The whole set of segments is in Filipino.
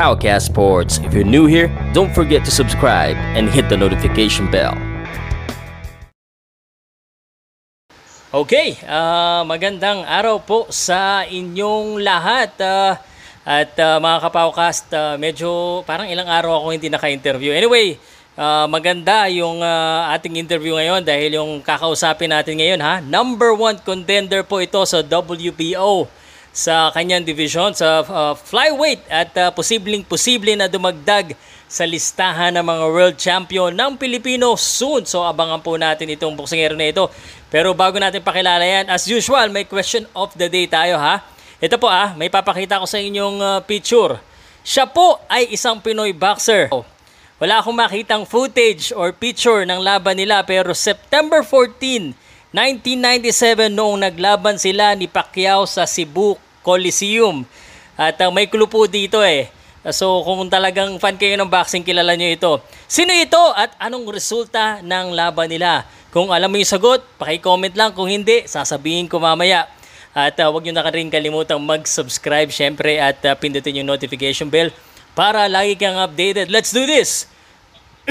Powercast Sports. If you're new here, don't forget to subscribe and hit the notification bell. Okay, uh, magandang araw po sa inyong lahat. Uh, at uh, mga kapawcast, uh, medyo parang ilang araw ako hindi naka-interview. Anyway, uh, maganda yung uh, ating interview ngayon dahil yung kakausapin natin ngayon ha. Number one contender po ito sa WBO sa kanyang division sa uh, flyweight at uh, posibleng posible na dumagdag sa listahan ng mga world champion ng Pilipino soon. So abangan po natin itong boksingero na ito. Pero bago natin pakilala yan, as usual, may question of the day tayo ha. Ito po ah, may papakita ko sa inyong uh, picture. Siya po ay isang Pinoy boxer. Wala akong makitang footage or picture ng laban nila pero September 14, 1997 noong naglaban sila ni Pacquiao sa Cebu Coliseum. At uh, may clue po dito eh. So kung talagang fan kayo ng boxing, kilala nyo ito. Sino ito at anong resulta ng laban nila? Kung alam mo yung sagot, paki-comment lang. Kung hindi, sasabihin ko mamaya. At uh, huwag nyo na rin kalimutang mag-subscribe syempre at uh, pindutin yung notification bell para lagi kang updated. Let's do this!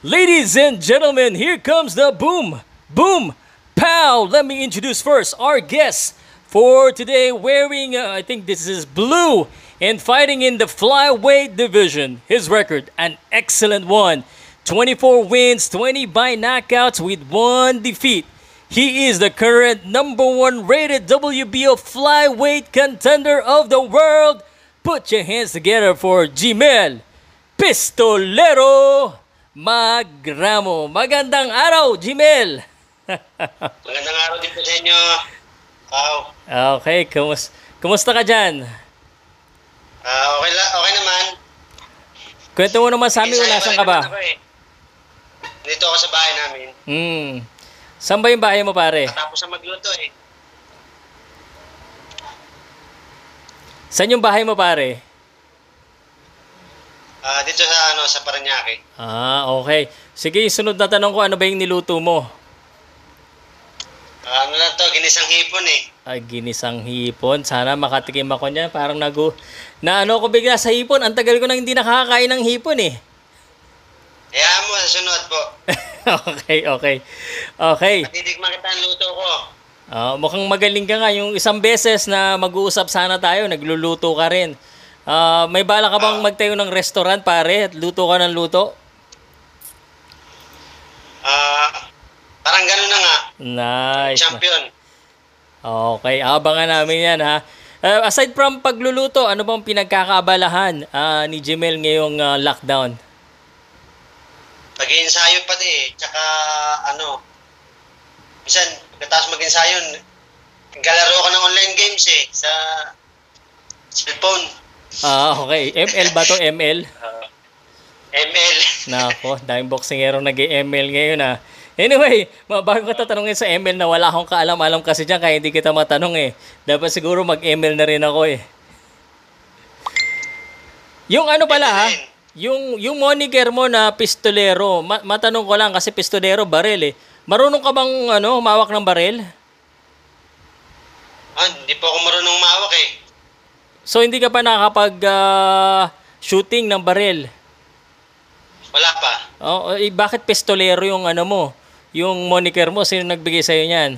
Ladies and gentlemen, here comes the boom! Boom! Pow! Let me introduce first our guest for today wearing, uh, I think this is blue, and fighting in the flyweight division. His record, an excellent one. 24 wins, 20 by knockouts with one defeat. He is the current number one rated WBO flyweight contender of the world. Put your hands together for Gmail Pistolero Magramo. Magandang araw, Gmail! Magandang araw din po sa inyo. Wow. Okay, kumus kumusta ka dyan? Uh, okay, la okay naman. Kwento mo naman sa amin kung nasan ka ba? Ako, eh. Dito ako sa bahay namin. Hmm. Saan ba yung bahay mo pare? Tapos na magluto eh. Saan yung bahay mo pare? Uh, dito sa ano sa Paranaque. Ah, okay. Sige, sunod na tanong ko, ano ba yung niluto mo? Uh, ano lang to, ginisang hipon eh. Ay, ginisang hipon. Sana makatikim ako niyan. Parang nagu... Na ano ko bigla sa hipon. Ang tagal ko nang hindi nakakain ng hipon eh. Hayaan mo, sunod po. okay, okay. Okay. Matitikman kita ang luto ko. Uh, mukhang magaling ka nga. Yung isang beses na mag-uusap sana tayo, nagluluto ka rin. Uh, may bala ka bang uh, magtayo ng restaurant pare at luto ka ng luto? Ah, uh, parang gano'n na nga. Nice. Champion. Okay, abangan namin yan ha. Uh, aside from pagluluto, ano bang pinagkakaabalahan uh, ni Jemel ngayong uh, lockdown? Pag-iensayo pati eh. Tsaka ano, minsan pagkatapos mag-ensayo, galaro ko ng online games eh sa cellphone. Ah, okay. ML ba to? ML? Uh, ML. Nako, daming boksingero nag-ML ngayon ah. Anyway, bago ka tatanungin sa ML na wala akong kaalam-alam kasi dyan kaya hindi kita matanong eh. Dapat siguro mag-ML na rin ako eh. Yung ano pala ha, yung, yung moniker mo na pistolero, ma- matanong ko lang kasi pistolero baril eh. Marunong ka bang ano, humawak ng baril? Ah, hindi po ako marunong mawak eh. So hindi ka pa nakakapag uh, shooting ng baril? Wala pa. Oh, eh, bakit pistolero yung ano mo? Yung moniker mo, sino nagbigay sa'yo niyan?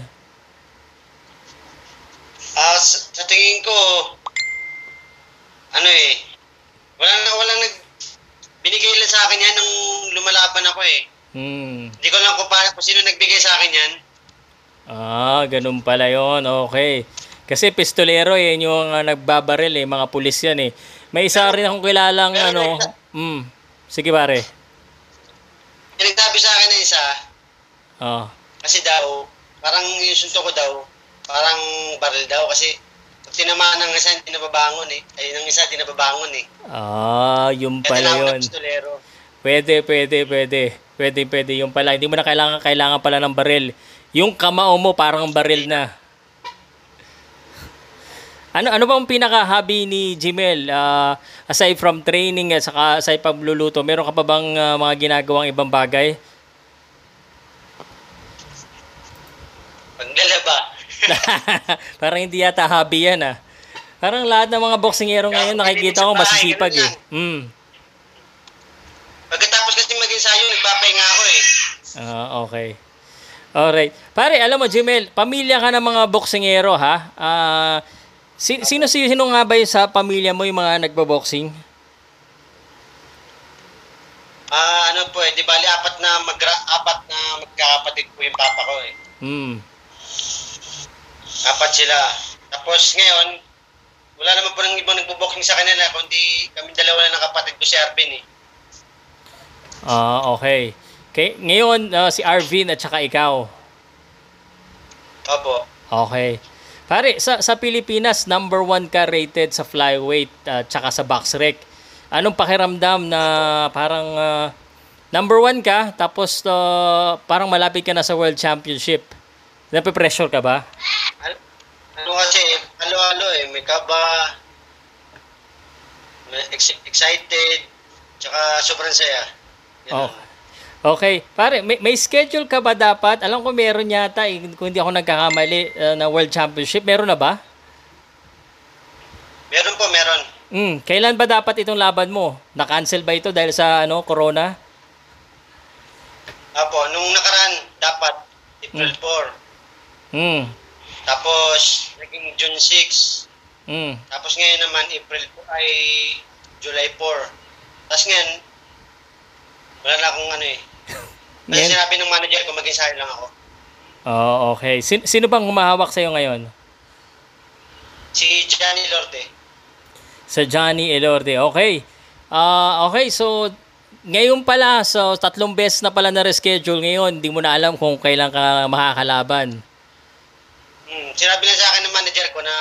Ah, uh, sa, sa tingin ko, ano eh, wala na, wala nag, binigay lang sa akin yan nung lumalaban ako eh. Hmm. Hindi ko lang kung, paano, kung sino nagbigay sa akin yan. Ah, ganun pala yon Okay. Kasi pistolero eh, yung uh, nagbabaril eh, mga pulis yan eh. May isa rin akong kilalang ano, mm, sige pare. Yung nagsabi sa akin na isa, oh. kasi daw, parang yung sunto ko daw, parang baril daw kasi pag tinamaan ng isa, hindi nababangon eh. Ay, ng isa, hindi nababangon eh. Ah, yung pala yun. Pwede, pwede, pwede. Pwede, pwede. Yung pala, hindi mo na kailangan, kailangan pala ng baril. Yung kamao mo parang baril na. Ano ano bang pinaka-hobby ni Jimel uh, aside from training at saka aside pagluluto? Meron ka pa bang uh, mga ginagawang ibang bagay? Paglalaba. Parang hindi yata hobby yan ah. Parang lahat ng mga boksingero ngayon Kaya, nakikita ko masisipag eh. Mm. Pagkatapos kasi mag-ensayo, nagpapahinga ako eh. Ah, okay. Alright. Pare, alam mo, Jimel, pamilya ka ng mga boksingero, ha? Ah, si- sino, sino, sino nga ba yung sa pamilya mo yung mga nagbo-boxing? Ah, ano po eh, di bali apat na magra apat na magkakapatid po yung papa ko eh. Hmm. Apat sila. Tapos ngayon, wala naman po nang ibang nagbo-booking sa kanila kundi kami dalawa lang ng kapatid ko si Arvin eh. Ah, okay. Okay, ngayon ah, si Arvin at saka ikaw. Opo. Okay. Pare, sa sa Pilipinas, number one ka rated sa flyweight at saka sa box rec. Anong pakiramdam na parang ah, number one ka, tapos ah, parang malapit ka na sa World Championship? Nape-pressure ka ba? Kasi, halo-halo eh, may kaba, may ex- excited, tsaka sobrang saya. Oh. Ganun. Okay. Pare, may, may schedule ka ba dapat? Alam ko meron yata, eh, kung hindi ako nagkakamali, ah, na World Championship. Meron na ba? Meron po, meron. Hmm, kailan ba dapat itong laban mo? Na-cancel ba ito dahil sa ano, corona? Apo, nung nakaraan, dapat April 4. Hmm. Tapos, naging June 6. Hmm. Tapos ngayon naman, April po ay July 4. Tapos ngayon, wala na akong ano eh. Kasi Ngayon? sinabi ng manager ko, mag-ensayo lang ako. Oh, okay. Sin- sino bang humahawak sa'yo ngayon? Si Johnny Lorde. Sa Johnny Elorde. Okay. Ah, okay, so ngayon pala, so tatlong beses na pala na reschedule ngayon, hindi mo na alam kung kailan ka makakalaban. Hmm, sinabi lang sa akin ng manager ko na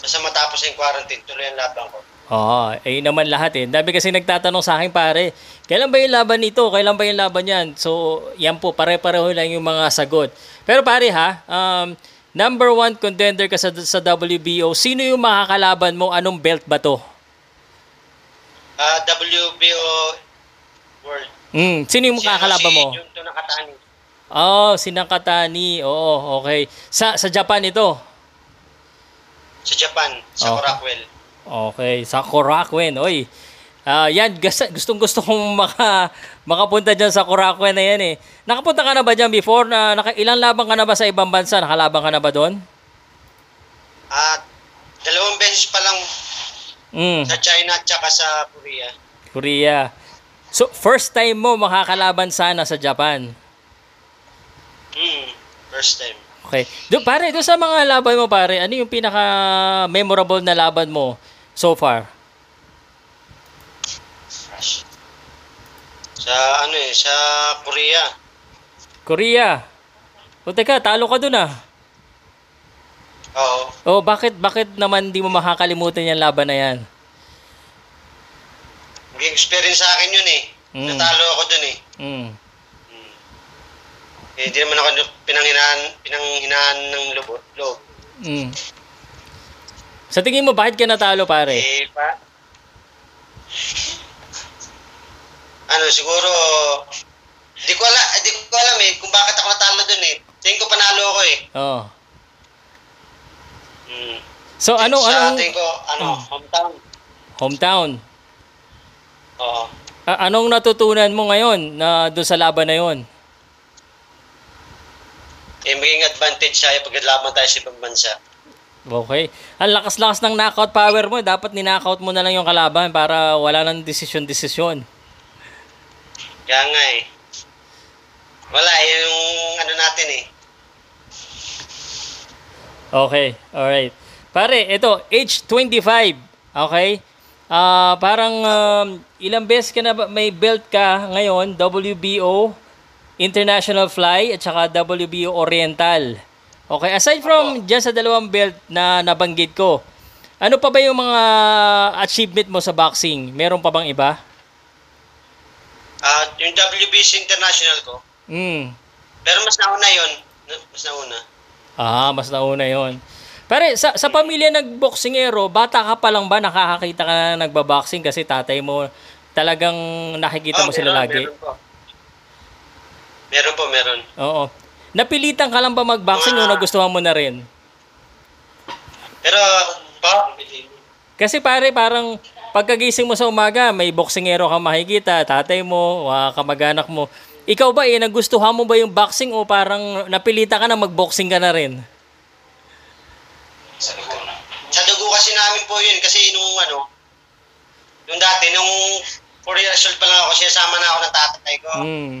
basta matapos yung quarantine, tuloy ang laban ko. Oo, eh naman lahat eh. Dami kasi nagtatanong sa akin pare, kailan ba yung laban nito? Kailan ba yung laban yan? So, yan po, pare-pareho lang yung mga sagot. Pero pare ha, um, number one contender ka sa, sa WBO, sino yung makakalaban mo? Anong belt ba to? Ah, WBO World. Hmm, sino yung makakalaban mo? Si Junto Nakatani. Oh, Sinangkatani. Oo, okay. Sa sa Japan ito. Sa Japan, sa Oh. Coraquel. Okay, sa Korakuen. Oy. Ah, yan, gustong gusto kong maka, makapunta diyan sa Korakuen na yan eh. Nakapunta ka na ba diyan before na naka, ilang laban ka na ba sa ibang bansa? Nakalaban ka na ba doon? At dalawang beses pa lang Mm, sa China at saka sa Korea. Korea. So, first time mo makakalaban sana sa Japan. First time. Okay. Do, pare, do sa mga laban mo, pare, ano yung pinaka memorable na laban mo so far? Sa ano eh, sa Korea. Korea. O teka, talo ka dun ah. Oo. Oh, bakit bakit naman di mo makakalimutan yung laban na yan? Naging experience sa akin yun eh. Mm. Natalo ako dun eh. Mm. Eh hindi naman ako pinanghinaan, pinanghinaan ng loob. loob. Mm. Sa tingin mo bakit ka natalo pare? Eh, pa, ano, siguro, di ko alam, di ko alam eh, kung bakit ako natalo dun eh. Tingin ko panalo ako eh. Oh. Mm. So ano sa anong tingin ko, ano, Mm. hometown. hometown? Oo. A- anong natutunan mo ngayon na doon sa laban na yon? Eh, maging advantage siya pag laban tayo sa ibang bansa. Okay. Ang lakas-lakas ng knockout power mo, dapat ni-knockout mo na lang yung kalaban para wala nang desisyon-desisyon. Kaya nga eh. Wala, eh, yung ano natin eh. Okay, alright. Pare, ito, age 25, okay? Ah, parang um, ilang beses ka na ba, may belt ka ngayon, WBO, International Fly, at saka WBO Oriental. Okay, aside from dyan sa dalawang belt na nabanggit ko, ano pa ba yung mga achievement mo sa boxing? Meron pa bang iba? Ah, yung WBC International ko, Hmm. pero mas nauna yon Mas nauna. Ah, mas nauna yon. Pare, sa, sa pamilya nagboksingero, bata ka pa lang ba nakakakita ka na nagbaboxing kasi tatay mo talagang nakikita mo Oh, sila meron, lagi? Meron po. Meron po, meron. Oo. Napilitan ka lang ba magboxing o nagustuhan mo na rin? Pero, po, Kasi pare, parang pagkagising mo sa umaga, may boksingero kang makikita, tatay mo, kamag-anak mo. Ikaw ba, eh, nagustuhan mo ba yung boxing o parang napilita ka na mag-boxing ka na rin? sa dugo kasi namin po yun. Kasi nung ano, nung dati, nung 4 years old pa lang ako, sinasama na ako ng tatay ko Mm.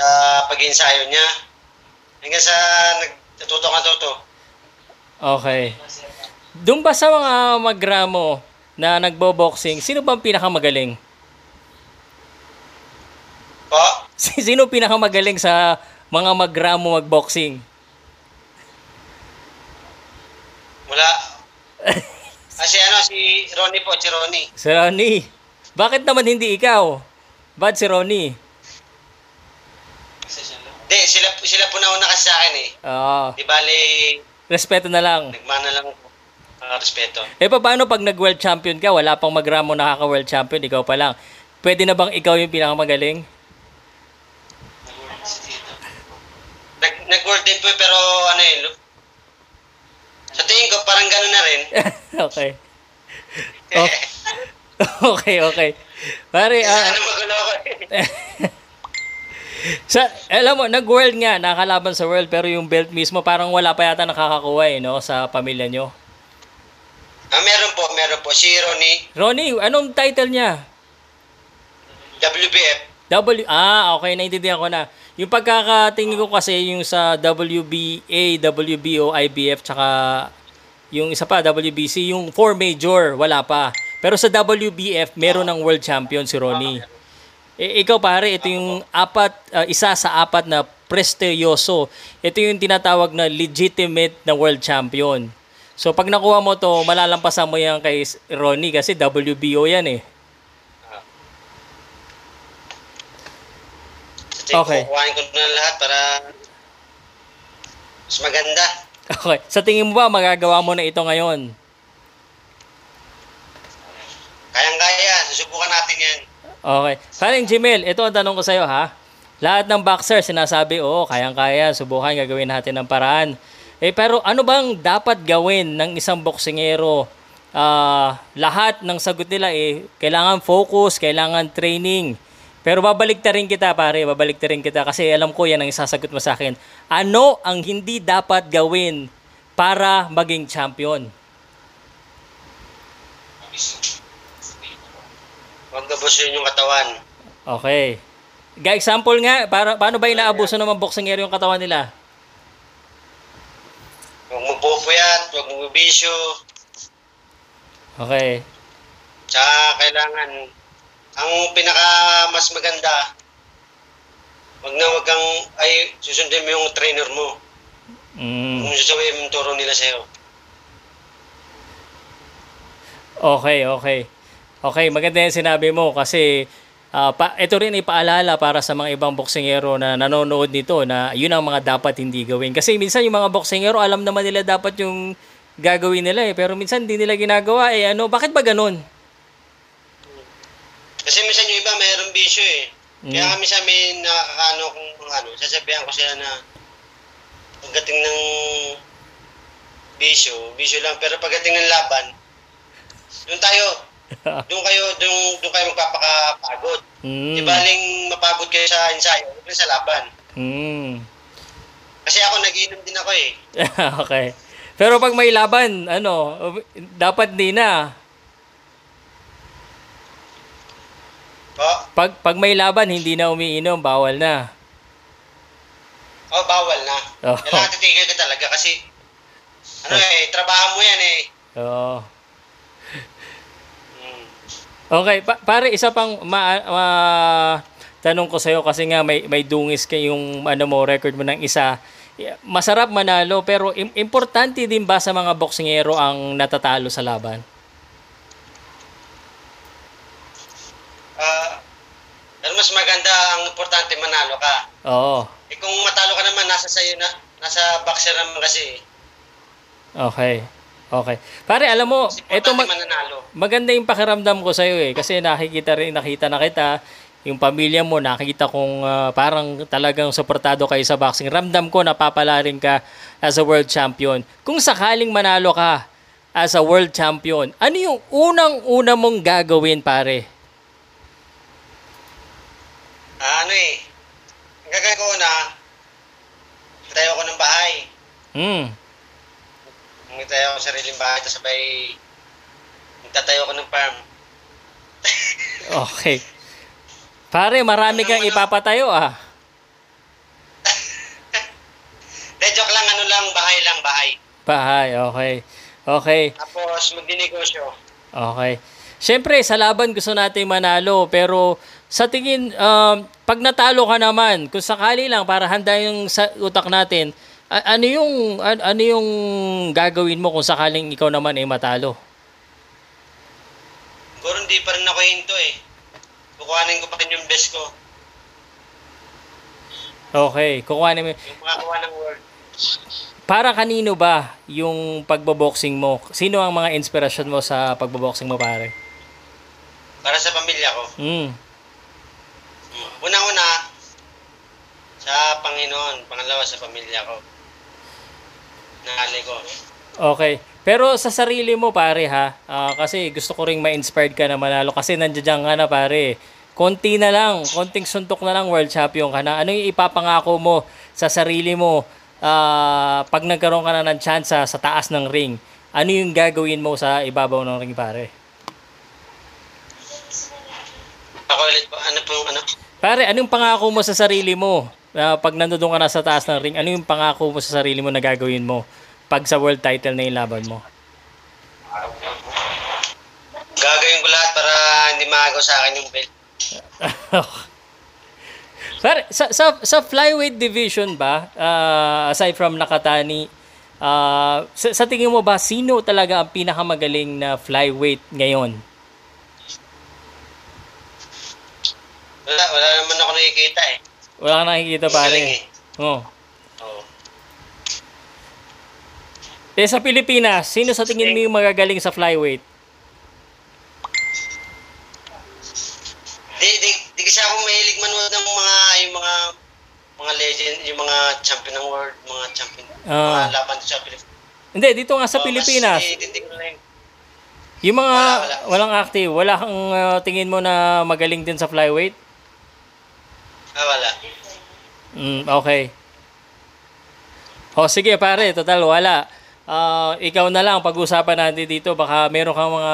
Sa pag-ensayo niya. Hanggang sa nagtututo ka tuto. Okay. Doon ba sa mga magramo na nagbo-boxing, sino ba ang pinakamagaling? Po, Sino pinakamagaling sa mga magramo magboxing? wala. Kasi ano, si Ronnie po, si Ronnie. Si Ronnie. Bakit naman hindi ikaw? Ba't si Ronnie? Sila, sila po nauna kasi sa akin eh. Oo. Di bali, respeto na lang. nagmana lang ako. Ah, respeto. Eh paano pag nag-world champion ka, wala pang magramo nakaka-world champion, ikaw pa lang. Pwede na bang ikaw yung pinakamagaling? Nag, nag-world din po eh, pero ano eh, sa tingin ko parang gano'n na rin. okay. Oh. okay, okay. Pare, ah, ano magulo ako eh. Sa, alam mo, nag-world nga, nakalaban sa world, pero yung belt mismo, parang wala pa yata nakakakuha eh, no, sa pamilya nyo. Ah, meron po, meron po. Si Ronnie, Ronnie, anong title niya? WBF. W, ah, okay, naintindihan ko na. Yung pagkakatingin ko kasi yung sa WBA, WBO, IBF, tsaka yung isa pa, WBC, yung four major, wala pa. Pero sa WBF, meron ng world champion si Ronnie. Eh, ikaw pare, ito yung apat, ah, isa sa apat na prestigyoso. Ito yung tinatawag na legitimate na world champion. So pag nakuha mo to, malalampasan mo yan kay Ronnie kasi WBO yan eh. Tingin Okay. kukuhain ko na lahat para mas maganda. Okay. Sa tingin mo ba magagawa mo na ito ngayon? Kayang-kaya, susubukan natin yan. Okay. Paring Jimel, ito ang tanong ko sa'yo ha. Lahat ng boxer sinasabi, oo, kayang-kaya, subukan, gagawin natin ng paraan. Eh, pero ano bang dapat gawin ng isang boksingero? Ah, lahat ng sagot nila eh, kailangan focus, kailangan training. Pero babalik rin kita pare, babalik rin kita kasi alam ko yan ang isasagot mo sa akin. Ano ang hindi dapat gawin para maging champion? Huwag gabusin yung katawan. Okay. Ga example nga, para, paano ba inaabuso ng mga boksingero yung katawan nila? Huwag mo pupuyat, huwag mo bisyo. Okay. Tsaka kailangan, ang pinaka mas maganda, wag na wag kang, ay, susundin mo yung trainer mo. Mm. Kung sasabihin mo yung turo nila sa'yo. Okay, okay. Okay, maganda yung sinabi mo kasi ah, pa, ito rin ay paalala para sa mga ibang boksingero na nanonood nito na yun ang mga dapat hindi gawin. Kasi minsan yung mga boksingero alam naman nila dapat yung gagawin nila eh. Pero minsan hindi nila ginagawa eh. Ano, bakit ba ganun? Kasi minsan yung iba mayroong bisyo eh. Mm. Kaya kami sa amin nakakaano kung ano, sasabihan ko sila na pagdating ng bisyo, bisyo lang. Pero pagdating ng laban, doon tayo, doon kayo, doon, doon kayo magpapakapagod. mm. Di baling mapagod kayo sa ensayo, lang sa laban. Mm. Kasi ako nagiinom din ako eh. okay. Pero pag may laban, ano, dapat di na. Po, Pag, pag may laban, hindi na umiinom, bawal na. oh, bawal na. Oh. Kailangan titigil ka talaga kasi ano eh, trabaho mo yan eh. Oo. Mm. Okay, pa- pare isa pang ma, ma- tanong ko sa'yo kasi nga may may dungis kay yung ano mo record mo ng isa. Masarap manalo pero im- importante din ba sa mga boksingero ang natatalo sa laban? Ah, pero mas maganda ang importante manalo ka. Oo. Eh kung matalo ka naman, nasa sayo na, nasa boxer naman kasi. Okay. Okay. Pare, alam mo, importante mag- mananalo. maganda yung pakiramdam ko sa'yo eh. Kasi nakikita rin, nakita na kita. yung pamilya mo, nakikita kong ah, parang talagang suportado kayo sa boxing. Ramdam ko napapala rin ka as a world champion. Kung sakaling manalo ka as a world champion, ano yung unang-una mong gagawin, pare? Ah, ano eh. Ang gagawin ko na, tayo ko ng bahay. Hmm. Tayo ako sariling bahay, tapos sabay, tatayo ko ng farm. Okay. Pare, marami kang ipapatayo ah. De, joke lang, ano lang, bahay lang, bahay. Bahay, okay. Okay. Tapos, magdinegosyo. Okay. Siyempre, sa laban gusto natin manalo, pero sa tingin, um, pag natalo ka naman, kung sakali lang, para handa yung sa utak natin, ano yung, an- ano yung gagawin mo kung sakaling ikaw naman ay matalo? Siguro hindi pa rin ako hinto eh. Kukuhanin ko pa rin yung best ko. Okay, kukuhanin mo. Yung makakuha ng world. Para kanino ba yung pagboboxing mo? Sino ang mga inspirasyon mo sa pagboboxing mo, pare? Para sa pamilya ko. Hmm. Unang-una, sa Panginoon. Pangalawa, sa pamilya ko. Nahali ko. Okay. Pero sa sarili mo pare ha, ah, kasi gusto ko ring ma-inspired ka na manalo kasi nandiyan ka na pare. Konti na lang, konting suntok na lang world champion ka na. Ano yung ipapangako mo sa sarili mo ah, pag nagkaroon ka na ng chance sa taas ng ring? Ano yung gagawin mo sa ibabaw ng ring pare? Ako ulit ano po, ano? Pare, anong pangako mo sa sarili mo? Ah, pag nandoon ka na sa taas ng ring, ano yung pangako mo sa sarili mo na gagawin mo pag sa world title na yung laban mo? Gagawin ko lahat para hindi maagaw sa akin yung belt. Pare, sa, sa, sa flyweight division ba, ah, aside from Nakatani, ah, sa, sa tingin mo ba, sino talaga ang pinakamagaling na flyweight ngayon? Wala, wala naman ako nakikita eh. Wala kang nakikita pare. eh. Oh. Oo. Eh, sa Pilipinas, sino sa tingin mo yung magagaling sa flyweight? Di, di, di kasi ako mahilig manood ng mga, yung mga, mga legend, yung mga champion ng world, mga champion, Ah. mga laban sa Pilipinas. Hindi, dito nga sa Oo, Pilipinas. Mas, hindi ko na yun. Yung mga Wala, wala. walang active, wala kang ah, tingin mo na magaling din sa flyweight? Ah, wala. Mm, okay. O sige pare, total wala. Ah, ikaw na lang pag-usapan natin dito baka meron kang mga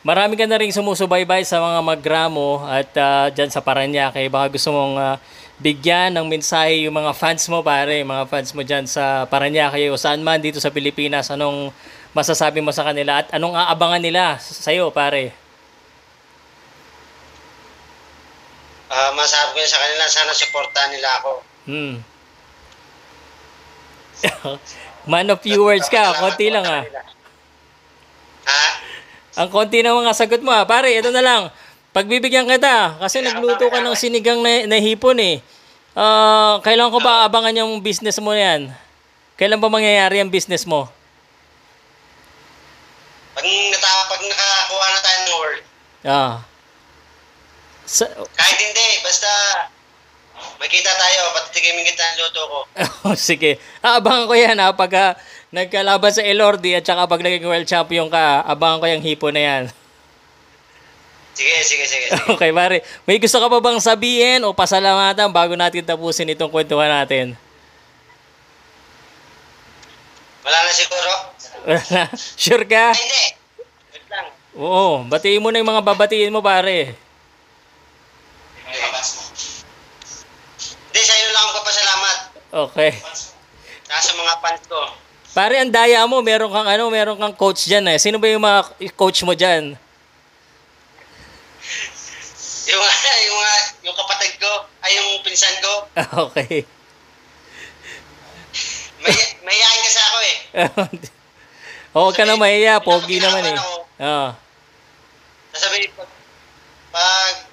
marami ka na ring sumusubaybay sa mga maggramo at ah, dyan sa Paranaque. Baka gusto mong ah, bigyan ng mensahe yung mga fans mo pare, mga fans mo dyan sa Paranaque o saan man dito sa Pilipinas. Anong masasabi mo sa kanila at anong aabangan nila sa iyo pare? Ah, masabi ko sa kanila, sana supportahan nila ako. Hmm. Man of few words ka, konti lang ah. Ha? Ang konti ng mga sagot mo ah. Pare, ito na lang. Pagbibigyan kita, kasi nagluto ka ng sinigang na, na hipon eh. Ah, kailan ko ba abangan yung business mo yan? Kailan ba mangyayari ang business mo? Pag, nata, pag nakakuha na tayo ng word, Ah. Sa, kahit hindi, basta makita tayo, patitigiming kita ang luto ko. oh, sige. Aabangan ko yan ha. Pag ah, nagkalaban sa Elordi at saka pag naging world champion ka, abangan ko yung hipon na yan. Sige, sige, sige. sige. Okay, pare. May gusto ka pa bang sabihin o pasalamatan bago natin tapusin itong kwentuhan natin? Wala na siguro? Wala. sure ka? Ay, hindi. Wait lang. Oo, batiin mo na yung mga babatiin mo, pare. Hindi, sa inyo lang ako papasalamat. Okay. Saka sa mga fans ko. Pare, ang daya mo, meron kang ano, meron kang coach diyan eh. Sino ba yung mga coach mo diyan? Yung, yung, yung kapatid ko, ay yung pinsan ko, okay. may, mayayain kasi ako eh. Oo, ka na mahiya, pogi naman eh. Oo. Sasabihin, pag, pag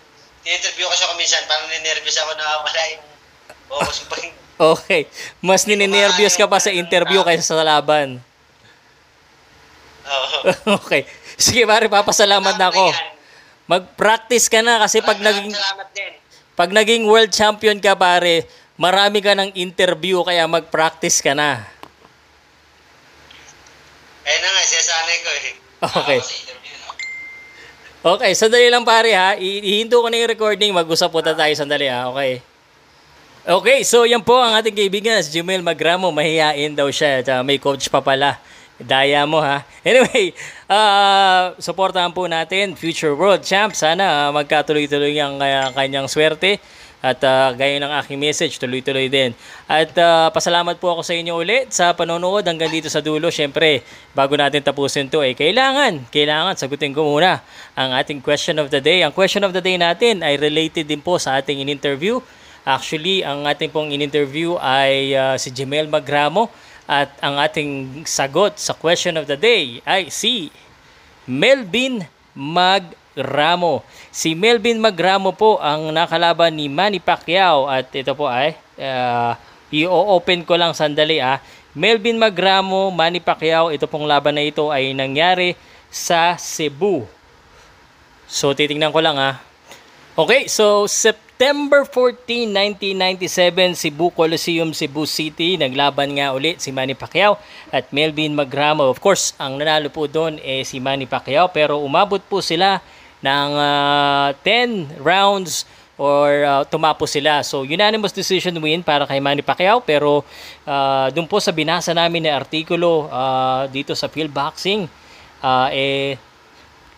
interview kasi ako minsan, parang ninervous ako na wala yung focus pag Okay. Mas nininervyos ka pa sa interview kaysa sa laban. Oo. okay. Sige, pare, papasalamat na ako. Mag-practice ka na kasi pag naging pag naging world champion ka pare, marami ka ng interview kaya mag-practice ka na. Eh na nga, sinasanay ko eh. Okay. Ako sa interview, no? Okay, sandali lang pare ha. Ihinto ko na yung recording. Mag-usap po tayo sandali ha. Okay. Okay, so yan po ang ating kaibigan, si Jumel Magramo. Mahihain daw siya. At, may coach pa pala. Daya mo ha. Anyway, uh, supportahan po natin future world champ. Sana uh, magkatuloy-tuloy ang uh, kanyang swerte. At uh, gaya ng aking message, tuloy-tuloy din. At uh, pasalamat po ako sa inyo ulit sa panonood hanggang dito sa dulo. Siyempre, bago natin tapusin to, eh, kailangan, kailangan sagutin ko muna ang ating question of the day. Ang question of the day natin ay related din po sa ating in-interview. Actually, ang ating pong in-interview ay uh, si Jemel Magramo at ang ating sagot sa question of the day ay si Melvin Magramo. Si Melvin Magramo po ang nakalaban ni Manny Pacquiao at ito po ay uh, i-open ko lang sandali ah. Melvin Magramo, Manny Pacquiao, ito pong laban na ito ay nangyari sa Cebu. So titingnan ko lang ah. Okay, so September 14, 1997, Cebu Coliseum, Cebu City. Naglaban nga ulit si Manny Pacquiao at Melvin Magramo. Of course, ang nanalo po doon eh si Manny Pacquiao pero umabot po sila ng uh, 10 rounds or uh, tumapo sila. So unanimous decision win para kay Manny Pacquiao pero uh, doon po sa binasa namin na artikulo uh, dito sa Field Boxing uh, eh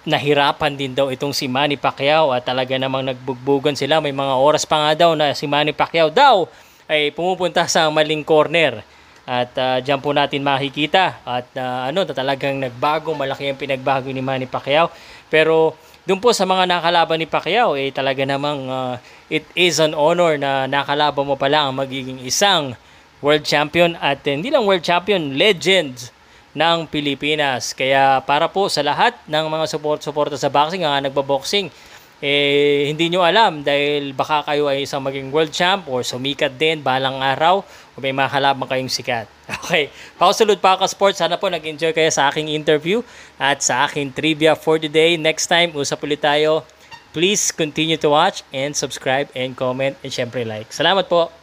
nahirapan din daw itong si Manny Pacquiao at talaga namang nagbugbugan sila. May mga oras pa nga daw na si Manny Pacquiao daw ay pumupunta sa maling corner. At uh, dyan po natin makikita at uh, ano, talagang nagbago, malaki ang pinagbago ni Manny Pacquiao. Pero doon po sa mga nakalaban ni Pacquiao, eh talaga namang uh, it is an honor na nakalaban mo pala ang magiging isang world champion at hindi lang world champion, legend ng Pilipinas. Kaya para po sa lahat ng mga support-suporta sa boxing, nga nagbaboxing, eh, hindi nyo alam dahil baka kayo ay isang maging world champ or sumikat din balang araw o may makalaban kayong sikat. Okay, pausulod pa ako sports. Sana po nag-enjoy kayo sa aking interview at sa aking trivia for today. Next time, usap ulit tayo. Please continue to watch and subscribe and comment and syempre like. Salamat po!